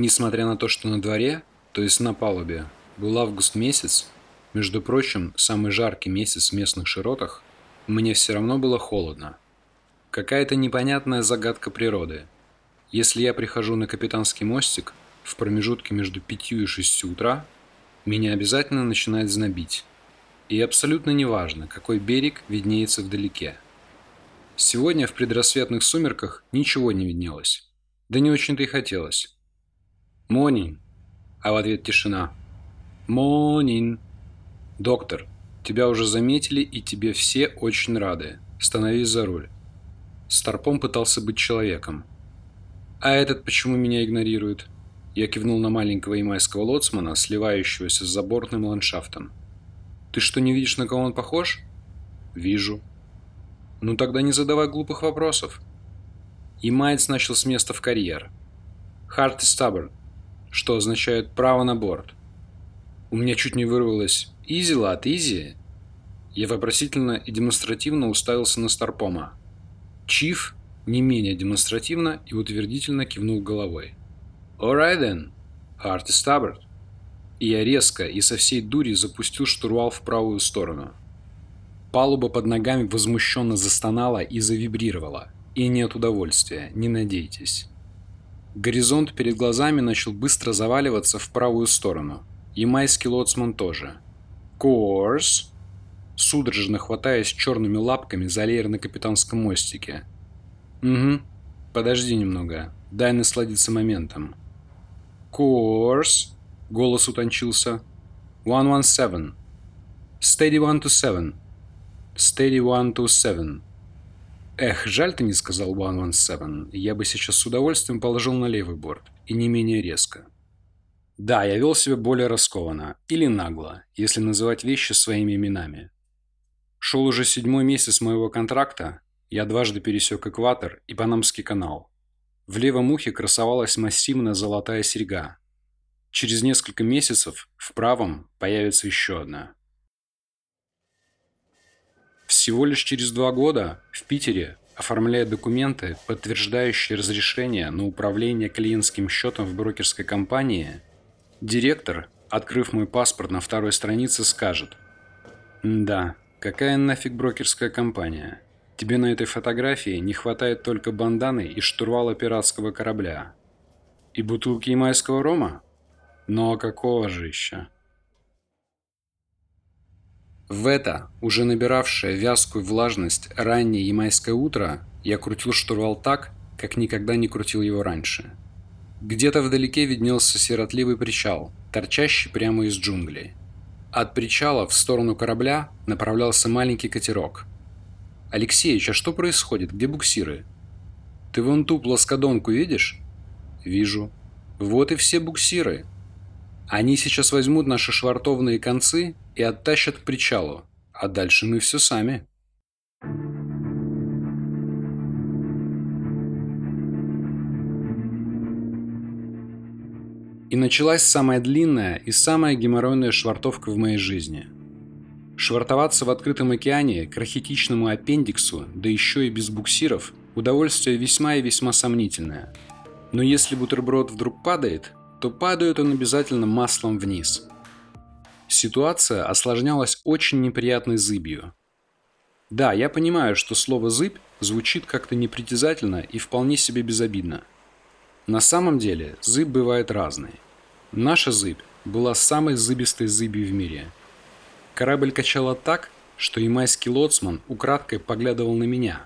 Несмотря на то, что на дворе, то есть на палубе, был август месяц, между прочим, самый жаркий месяц в местных широтах, мне все равно было холодно. Какая-то непонятная загадка природы. Если я прихожу на капитанский мостик в промежутке между пятью и шестью утра, меня обязательно начинает знобить. И абсолютно неважно, какой берег виднеется вдалеке. Сегодня в предрассветных сумерках ничего не виднелось. Да не очень-то и хотелось. «Монин!» А в ответ тишина. «Монин!» «Доктор, тебя уже заметили и тебе все очень рады. Становись за руль». Старпом пытался быть человеком. «А этот почему меня игнорирует?» Я кивнул на маленького ямайского лоцмана, сливающегося с забортным ландшафтом. «Ты что, не видишь, на кого он похож?» «Вижу». «Ну тогда не задавай глупых вопросов». Ямаец начал с места в карьер. «Hard is stubborn», что означает «право на борт». У меня чуть не вырвалось «Изи, лад, изи». Я вопросительно и демонстративно уставился на Старпома. Чиф не менее демонстративно и утвердительно кивнул головой. «Alright then, hard is stubborn». И я резко и со всей дури запустил штурвал в правую сторону. Палуба под ногами возмущенно застонала и завибрировала. И нет удовольствия, не надейтесь. Горизонт перед глазами начал быстро заваливаться в правую сторону. Ямайский лоцман тоже. «Course!» Судорожно хватаясь черными лапками за леер на капитанском мостике. «Угу. Подожди немного. Дай насладиться моментом». «Course!» Голос утончился. «One one seven. Steady one to seven. Steady one to seven. Эх, жаль ты не сказал one one seven. Я бы сейчас с удовольствием положил на левый борт. И не менее резко. Да, я вел себя более раскованно. Или нагло, если называть вещи своими именами. Шел уже седьмой месяц моего контракта. Я дважды пересек экватор и Панамский канал. В левом ухе красовалась массивная золотая серьга. Через несколько месяцев в правом появится еще одна. Всего лишь через два года в Питере, оформляя документы, подтверждающие разрешение на управление клиентским счетом в брокерской компании, директор, открыв мой паспорт на второй странице, скажет «Да, какая нафиг брокерская компания?» Тебе на этой фотографии не хватает только банданы и штурвала пиратского корабля. И бутылки ямайского рома? Ну а какого же еще? В это, уже набиравшее вязкую влажность, раннее ямайское утро, я крутил штурвал так, как никогда не крутил его раньше. Где-то вдалеке виднелся сиротливый причал, торчащий прямо из джунглей. От причала в сторону корабля направлялся маленький катерок – «Алексеич, а что происходит? Где буксиры?» «Ты вон ту плоскодонку видишь?» «Вижу. Вот и все буксиры. Они сейчас возьмут наши швартовные концы и оттащат к причалу, а дальше мы все сами». И началась самая длинная и самая геморройная швартовка в моей жизни – Швартоваться в открытом океане к рахитичному аппендиксу, да еще и без буксиров, удовольствие весьма и весьма сомнительное. Но если бутерброд вдруг падает, то падает он обязательно маслом вниз. Ситуация осложнялась очень неприятной зыбью. Да, я понимаю, что слово «зыбь» звучит как-то непритязательно и вполне себе безобидно. На самом деле зыбь бывает разной. Наша зыбь была самой зыбистой зыбью в мире – Корабль качало так, что ямайский лоцман украдкой поглядывал на меня,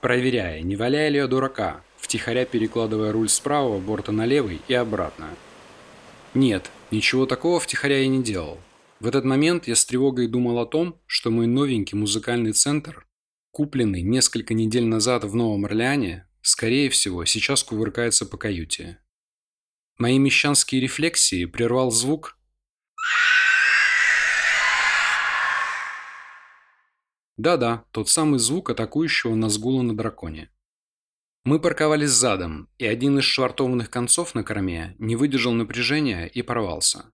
проверяя, не валяя ли я дурака, втихаря перекладывая руль с правого борта на левый и обратно. Нет, ничего такого втихаря я не делал. В этот момент я с тревогой думал о том, что мой новенький музыкальный центр, купленный несколько недель назад в Новом Орлеане, скорее всего, сейчас кувыркается по каюте. Мои мещанские рефлексии прервал звук Да-да, тот самый звук атакующего нас гула на драконе. Мы парковались задом, и один из швартованных концов на корме не выдержал напряжения и порвался.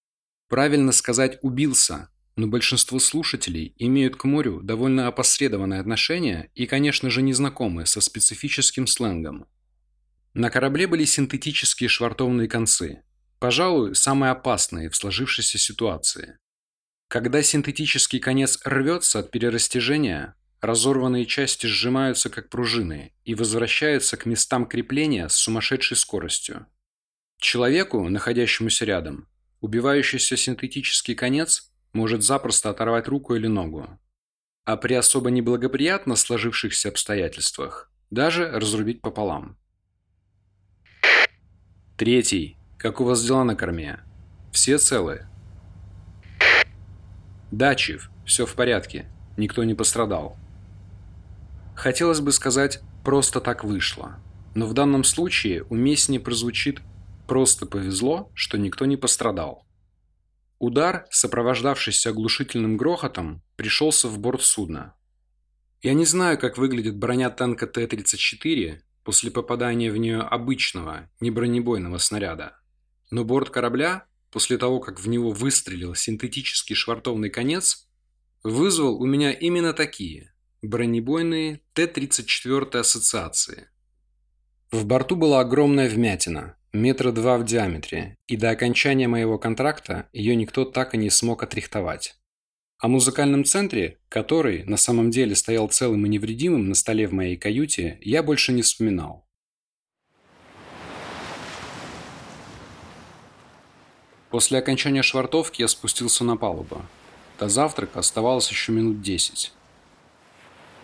Правильно сказать «убился», но большинство слушателей имеют к морю довольно опосредованное отношение и, конечно же, не знакомы со специфическим сленгом. На корабле были синтетические швартованные концы. Пожалуй, самые опасные в сложившейся ситуации. Когда синтетический конец рвется от перерастяжения, разорванные части сжимаются как пружины и возвращаются к местам крепления с сумасшедшей скоростью. Человеку, находящемуся рядом, убивающийся синтетический конец может запросто оторвать руку или ногу, а при особо неблагоприятно сложившихся обстоятельствах даже разрубить пополам. Третий. Как у вас дела на корме? Все целы? Да, Чиф, все в порядке. Никто не пострадал. Хотелось бы сказать «просто так вышло», но в данном случае уместнее прозвучит «просто повезло, что никто не пострадал». Удар, сопровождавшийся оглушительным грохотом, пришелся в борт судна. Я не знаю, как выглядит броня танка Т-34 после попадания в нее обычного, не бронебойного снаряда. Но борт корабля, после того, как в него выстрелил синтетический швартовный конец, вызвал у меня именно такие бронебойные Т-34 ассоциации. В борту была огромная вмятина, метра два в диаметре, и до окончания моего контракта ее никто так и не смог отрихтовать. О музыкальном центре, который на самом деле стоял целым и невредимым на столе в моей каюте, я больше не вспоминал. После окончания швартовки я спустился на палубу. До завтрака оставалось еще минут десять.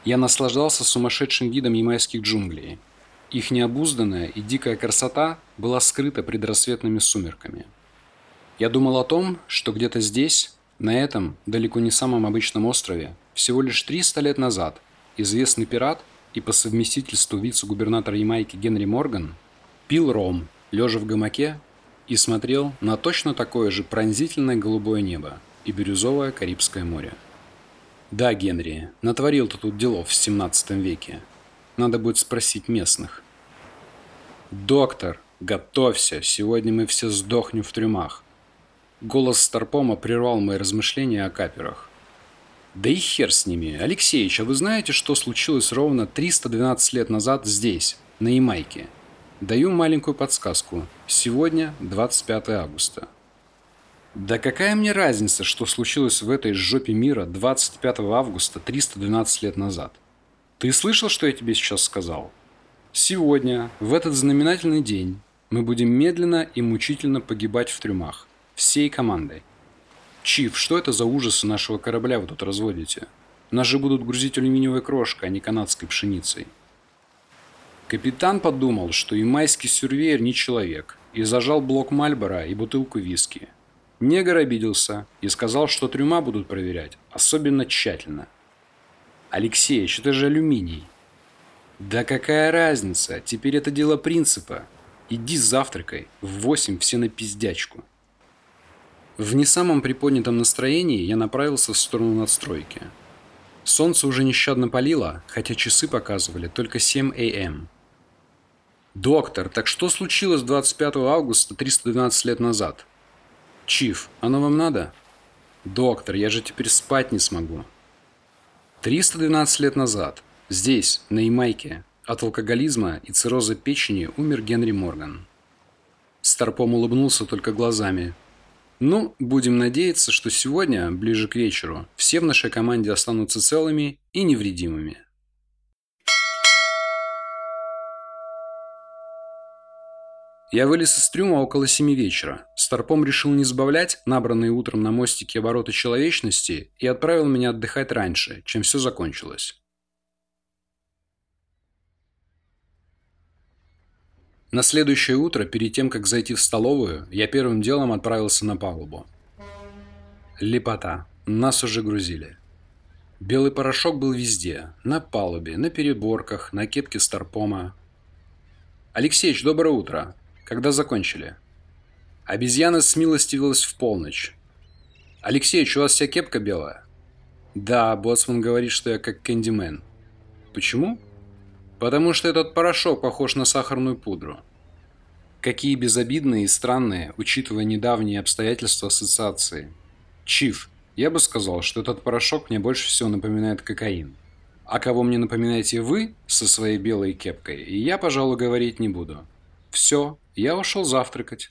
Я наслаждался сумасшедшим видом ямайских джунглей, их необузданная и дикая красота была скрыта предрассветными сумерками. Я думал о том, что где-то здесь, на этом, далеко не самом обычном острове, всего лишь 300 лет назад, известный пират и по совместительству вице-губернатор Ямайки Генри Морган пил ром, лежа в гамаке, и смотрел на точно такое же пронзительное голубое небо и бирюзовое Карибское море. Да, Генри, натворил ты тут делов в 17 веке, надо будет спросить местных. «Доктор, готовься, сегодня мы все сдохнем в трюмах». Голос Старпома прервал мои размышления о каперах. «Да и хер с ними. Алексеич, а вы знаете, что случилось ровно 312 лет назад здесь, на Ямайке?» Даю маленькую подсказку. Сегодня 25 августа. Да какая мне разница, что случилось в этой жопе мира 25 августа 312 лет назад? Ты слышал, что я тебе сейчас сказал? Сегодня, в этот знаменательный день, мы будем медленно и мучительно погибать в трюмах. Всей командой. Чиф, что это за ужасы нашего корабля вы тут разводите? Нас же будут грузить алюминиевой крошкой, а не канадской пшеницей. Капитан подумал, что и майский сюрвейер не человек, и зажал блок Мальбора и бутылку виски. Негр обиделся и сказал, что трюма будут проверять особенно тщательно – Алексеич, это же алюминий. Да какая разница? Теперь это дело принципа. Иди с завтракой. В восемь все на пиздячку. В не самом приподнятом настроении я направился в сторону надстройки. Солнце уже нещадно палило, хотя часы показывали только 7 АМ. «Доктор, так что случилось 25 августа 312 лет назад?» «Чиф, оно вам надо?» «Доктор, я же теперь спать не смогу». 312 лет назад, здесь, на Ямайке, от алкоголизма и цирроза печени умер Генри Морган. Старпом улыбнулся только глазами. Ну, будем надеяться, что сегодня, ближе к вечеру, все в нашей команде останутся целыми и невредимыми. Я вылез из трюма около семи вечера. Старпом решил не сбавлять набранные утром на мостике обороты человечности и отправил меня отдыхать раньше, чем все закончилось. На следующее утро, перед тем, как зайти в столовую, я первым делом отправился на палубу. Лепота. Нас уже грузили. Белый порошок был везде. На палубе, на переборках, на кепке Старпома. «Алексеич, доброе утро!» Когда закончили. Обезьяна смилостивилась в полночь. «Алексеич, у вас вся кепка белая?» «Да, боцман говорит, что я как кэндимен». «Почему?» «Потому что этот порошок похож на сахарную пудру». Какие безобидные и странные, учитывая недавние обстоятельства ассоциации. Чиф, я бы сказал, что этот порошок мне больше всего напоминает кокаин. А кого мне напоминаете вы со своей белой кепкой, я, пожалуй, говорить не буду. Все, я ушел завтракать.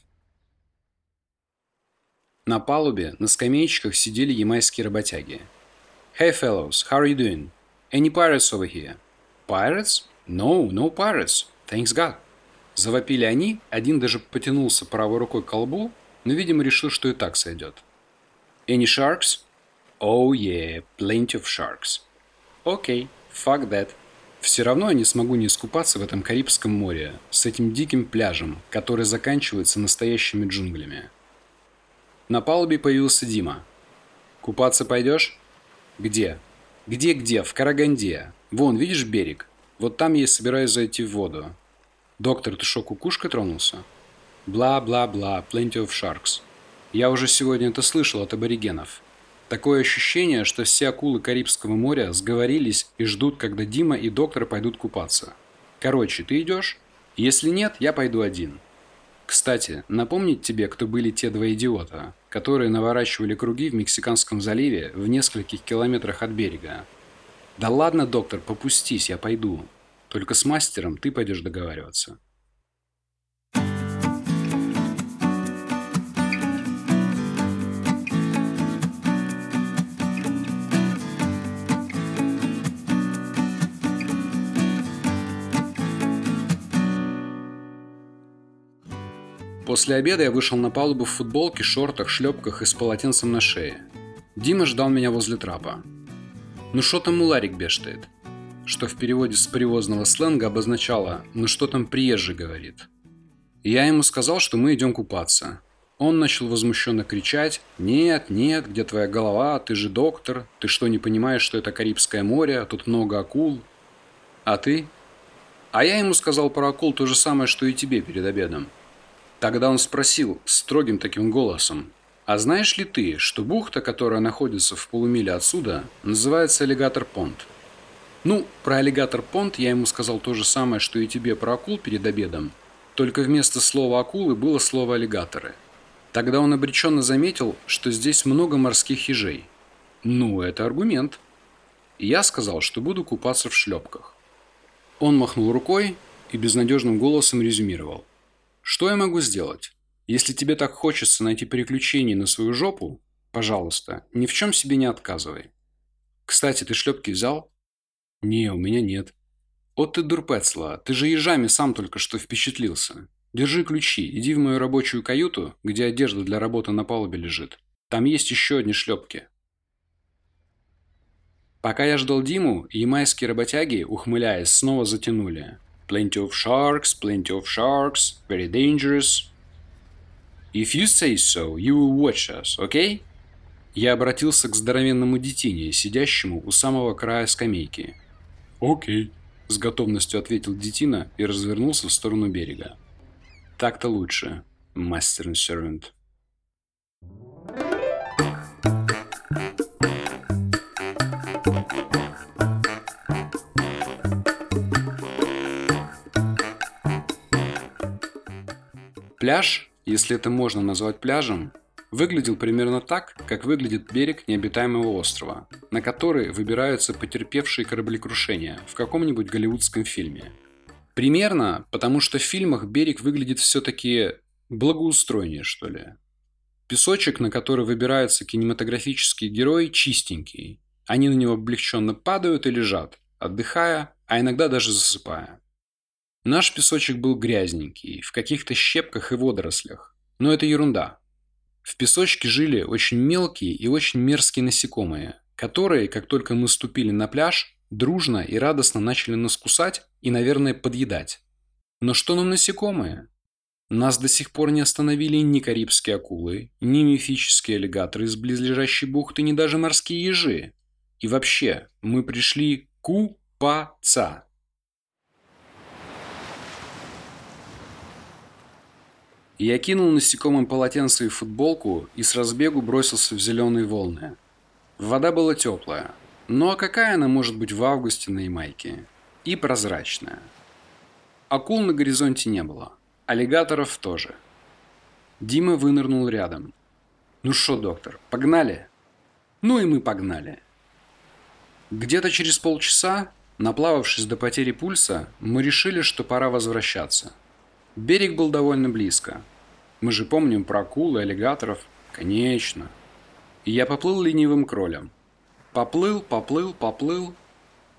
На палубе на скамеечках сидели ямайские работяги. «Hey fellows, how are you doing? Any pirates over here?» «Pirates? No, no pirates. Thanks God». Завопили они, один даже потянулся правой рукой к колбу, но, видимо, решил, что и так сойдет. «Any sharks?» «Oh yeah, plenty of sharks». «Окей, okay, fuck that». Все равно я не смогу не искупаться в этом Карибском море, с этим диким пляжем, который заканчивается настоящими джунглями. На палубе появился Дима. «Купаться пойдешь?» «Где?» «Где-где? В Караганде. Вон, видишь берег? Вот там я и собираюсь зайти в воду». «Доктор, ты шо, кукушкой тронулся?» «Бла-бла-бла, plenty of sharks». Я уже сегодня это слышал от аборигенов. Такое ощущение, что все акулы Карибского моря сговорились и ждут, когда Дима и доктор пойдут купаться. Короче, ты идешь? Если нет, я пойду один. Кстати, напомнить тебе, кто были те два идиота, которые наворачивали круги в Мексиканском заливе в нескольких километрах от берега. Да ладно, доктор, попустись, я пойду. Только с мастером ты пойдешь договариваться. После обеда я вышел на палубу в футболке, шортах, шлепках и с полотенцем на шее. Дима ждал меня возле трапа. «Ну что там муларик бештает?» Что в переводе с привозного сленга обозначало «ну что там приезжий говорит». Я ему сказал, что мы идем купаться. Он начал возмущенно кричать «Нет, нет, где твоя голова? Ты же доктор. Ты что, не понимаешь, что это Карибское море? Тут много акул». «А ты?» А я ему сказал про акул то же самое, что и тебе перед обедом. Тогда он спросил строгим таким голосом, «А знаешь ли ты, что бухта, которая находится в полумиле отсюда, называется Аллигатор-Понт?» Ну, про Аллигатор-Понт я ему сказал то же самое, что и тебе про акул перед обедом, только вместо слова «акулы» было слово «аллигаторы». Тогда он обреченно заметил, что здесь много морских ежей. Ну, это аргумент. Я сказал, что буду купаться в шлепках. Он махнул рукой и безнадежным голосом резюмировал. Что я могу сделать? Если тебе так хочется найти приключения на свою жопу, пожалуйста, ни в чем себе не отказывай. Кстати, ты шлепки взял? Не, у меня нет. От ты дурпецла, ты же ежами сам только что впечатлился. Держи ключи, иди в мою рабочую каюту, где одежда для работы на палубе лежит. Там есть еще одни шлепки. Пока я ждал Диму, ямайские работяги, ухмыляясь, снова затянули. Plenty of sharks, plenty of sharks, very dangerous. If you say so, you will watch us, okay? Я обратился к здоровенному детине, сидящему у самого края скамейки. «Окей», с готовностью ответил детина и развернулся в сторону берега. «Так-то лучше, мастер Пляж, если это можно назвать пляжем, выглядел примерно так, как выглядит берег необитаемого острова, на который выбираются потерпевшие кораблекрушения в каком-нибудь голливудском фильме. Примерно, потому что в фильмах берег выглядит все-таки благоустроеннее, что ли. Песочек, на который выбираются кинематографические герои, чистенький. Они на него облегченно падают и лежат, отдыхая, а иногда даже засыпая. Наш песочек был грязненький, в каких-то щепках и водорослях. Но это ерунда. В песочке жили очень мелкие и очень мерзкие насекомые, которые, как только мы ступили на пляж, дружно и радостно начали нас кусать и, наверное, подъедать. Но что нам насекомые? Нас до сих пор не остановили ни карибские акулы, ни мифические аллигаторы из близлежащей бухты, ни даже морские ежи. И вообще, мы пришли купаться. Я кинул насекомым полотенце и футболку и с разбегу бросился в зеленые волны. Вода была теплая, но какая она может быть в августе на Ямайке? И прозрачная. Акул на горизонте не было, аллигаторов тоже. Дима вынырнул рядом. «Ну что, доктор, погнали?» Ну и мы погнали. Где-то через полчаса, наплававшись до потери пульса, мы решили, что пора возвращаться – Берег был довольно близко. Мы же помним про акул и аллигаторов, Конечно. И я поплыл ленивым кролем. Поплыл, поплыл, поплыл.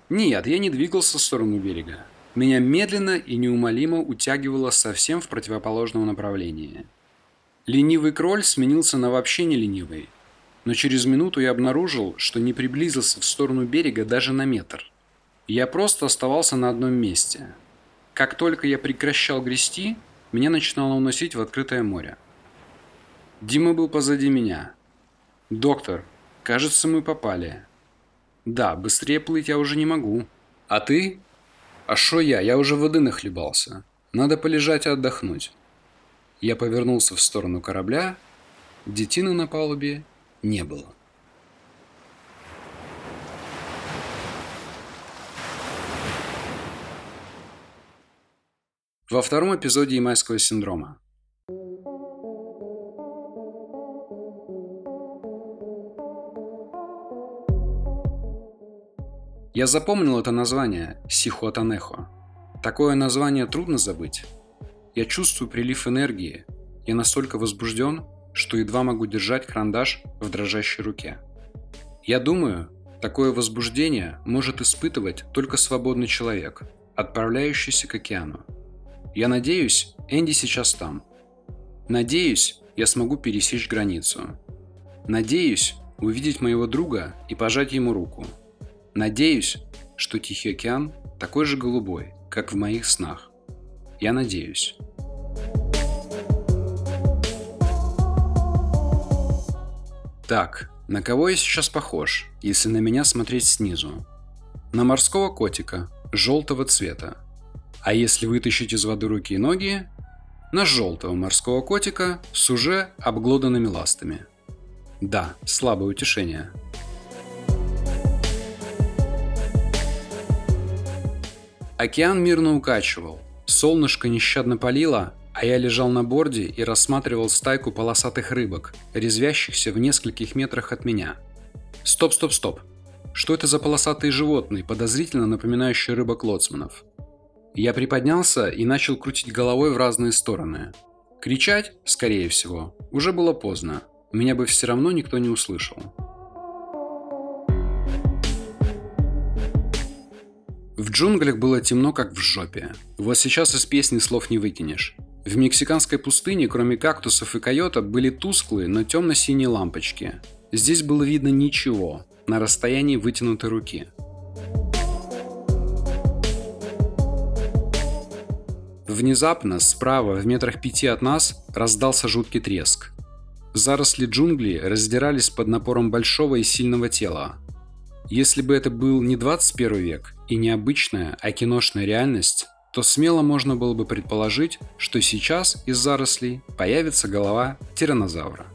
Нет, я не двигался в сторону берега. Меня медленно и неумолимо утягивало совсем в противоположном направлении. Ленивый кроль сменился на вообще не ленивый. Но через минуту я обнаружил, что не приблизился в сторону берега даже на метр. Я просто оставался на одном месте. Как только я прекращал грести, меня начинало уносить в открытое море. Дима был позади меня. «Доктор, кажется, мы попали». «Да, быстрее плыть я уже не могу». «А ты?» «А шо я? Я уже воды нахлебался. Надо полежать и отдохнуть». Я повернулся в сторону корабля. Детины на палубе не было. Во втором эпизоде Ямайского синдрома. Я запомнил это название Сихуатанехо. Такое название трудно забыть. Я чувствую прилив энергии. Я настолько возбужден, что едва могу держать карандаш в дрожащей руке. Я думаю, такое возбуждение может испытывать только свободный человек, отправляющийся к океану. Я надеюсь, Энди сейчас там. Надеюсь, я смогу пересечь границу. Надеюсь, увидеть моего друга и пожать ему руку. Надеюсь, что Тихий океан такой же голубой, как в моих снах. Я надеюсь. Так, на кого я сейчас похож, если на меня смотреть снизу? На морского котика, желтого цвета, а если вытащить из воды руки и ноги, на желтого морского котика с уже обглоданными ластами. Да, слабое утешение. Океан мирно укачивал, солнышко нещадно палило, а я лежал на борде и рассматривал стайку полосатых рыбок, резвящихся в нескольких метрах от меня. Стоп, стоп, стоп. Что это за полосатые животные, подозрительно напоминающие рыбок лоцманов? Я приподнялся и начал крутить головой в разные стороны. Кричать, скорее всего, уже было поздно. Меня бы все равно никто не услышал. В джунглях было темно, как в жопе. Вот сейчас из песни слов не выкинешь. В мексиканской пустыне, кроме кактусов и койота, были тусклые, но темно-синие лампочки. Здесь было видно ничего, на расстоянии вытянутой руки. Внезапно, справа, в метрах пяти от нас, раздался жуткий треск. Заросли джунглей раздирались под напором большого и сильного тела. Если бы это был не 21 век и не обычная, а киношная реальность, то смело можно было бы предположить, что сейчас из зарослей появится голова тиранозавра.